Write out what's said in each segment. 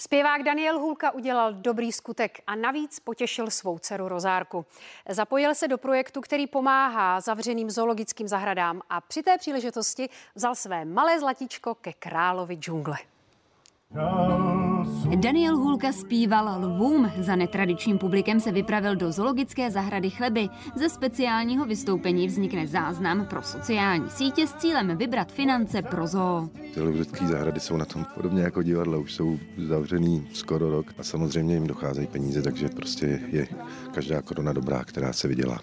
Zpěvák Daniel Hulka udělal dobrý skutek a navíc potěšil svou dceru Rozárku. Zapojil se do projektu, který pomáhá zavřeným zoologickým zahradám a při té příležitosti vzal své malé zlatíčko ke královi džungle. Daniel Hulka zpíval lvům. Za netradičním publikem se vypravil do zoologické zahrady Chleby. Ze speciálního vystoupení vznikne záznam pro sociální sítě s cílem vybrat finance pro zoo. Zoologické zahrady jsou na tom podobně jako divadla, už jsou zavřený skoro rok a samozřejmě jim docházejí peníze, takže prostě je každá koruna dobrá, která se vydělá.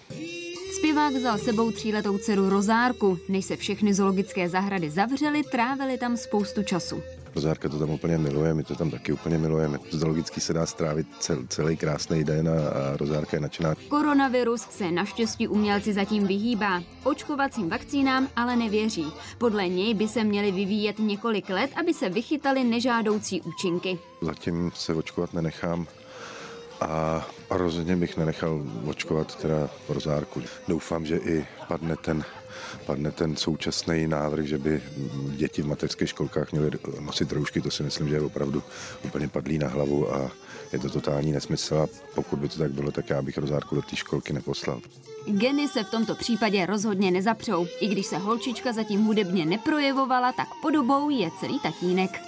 Zpěvák vzal sebou tříletou dceru Rozárku. Než se všechny zoologické zahrady zavřely, trávili tam spoustu času. Rozárka to tam úplně miluje, my to tam taky úplně milujeme. Zoologicky se dá strávit cel, celý krásný den a, a Rozárka je nadšená. Koronavirus se naštěstí umělci zatím vyhýbá. Očkovacím vakcínám ale nevěří. Podle něj by se měly vyvíjet několik let, aby se vychytaly nežádoucí účinky. Zatím se očkovat nenechám a rozhodně bych nenechal očkovat teda rozárku. Doufám, že i padne ten, padne ten současný návrh, že by děti v mateřských školkách měly nosit roušky, to si myslím, že je opravdu úplně padlý na hlavu a je to totální nesmysl a pokud by to tak bylo, tak já bych rozárku do té školky neposlal. Geny se v tomto případě rozhodně nezapřou. I když se holčička zatím hudebně neprojevovala, tak podobou je celý tatínek.